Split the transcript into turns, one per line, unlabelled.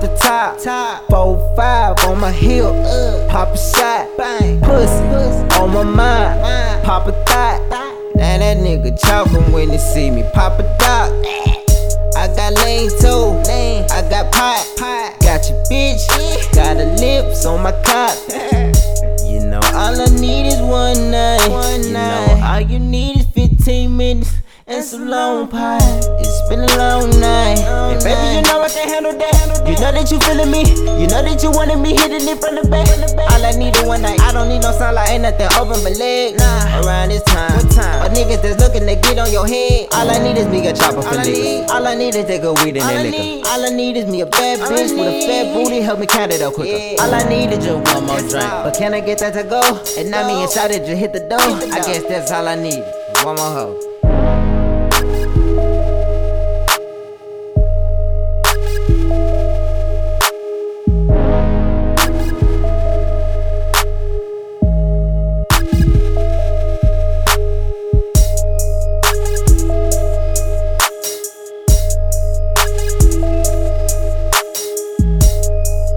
45, the top, four five on my hip, pop a shot, Bang. pussy on my mind, pop a thought. Now that nigga chokin' when he see me, pop a dot. I got lane too, lane. I got pot, got your bitch, got her lips on my cock. You know all I need is one night. You know all you need is 15 minutes and some long pie. It's been a long night. And baby, you know I can handle that. You know that you feeling me. You know that you wanted me hitting it from the back. All I need is one night. I don't need no sound like ain't nothing open but leg. Nah, around this time. What time? But niggas that's looking to get on your head. All I need is me a chopper for liquor. All I need is take a weed and that liquor. All I need is me a bad bitch with a fat booty. Help me count it up quicker. All I need is just one more drink. But can I get that to go? And now me inside it just hit the door. I guess that's all I need. One more hoe.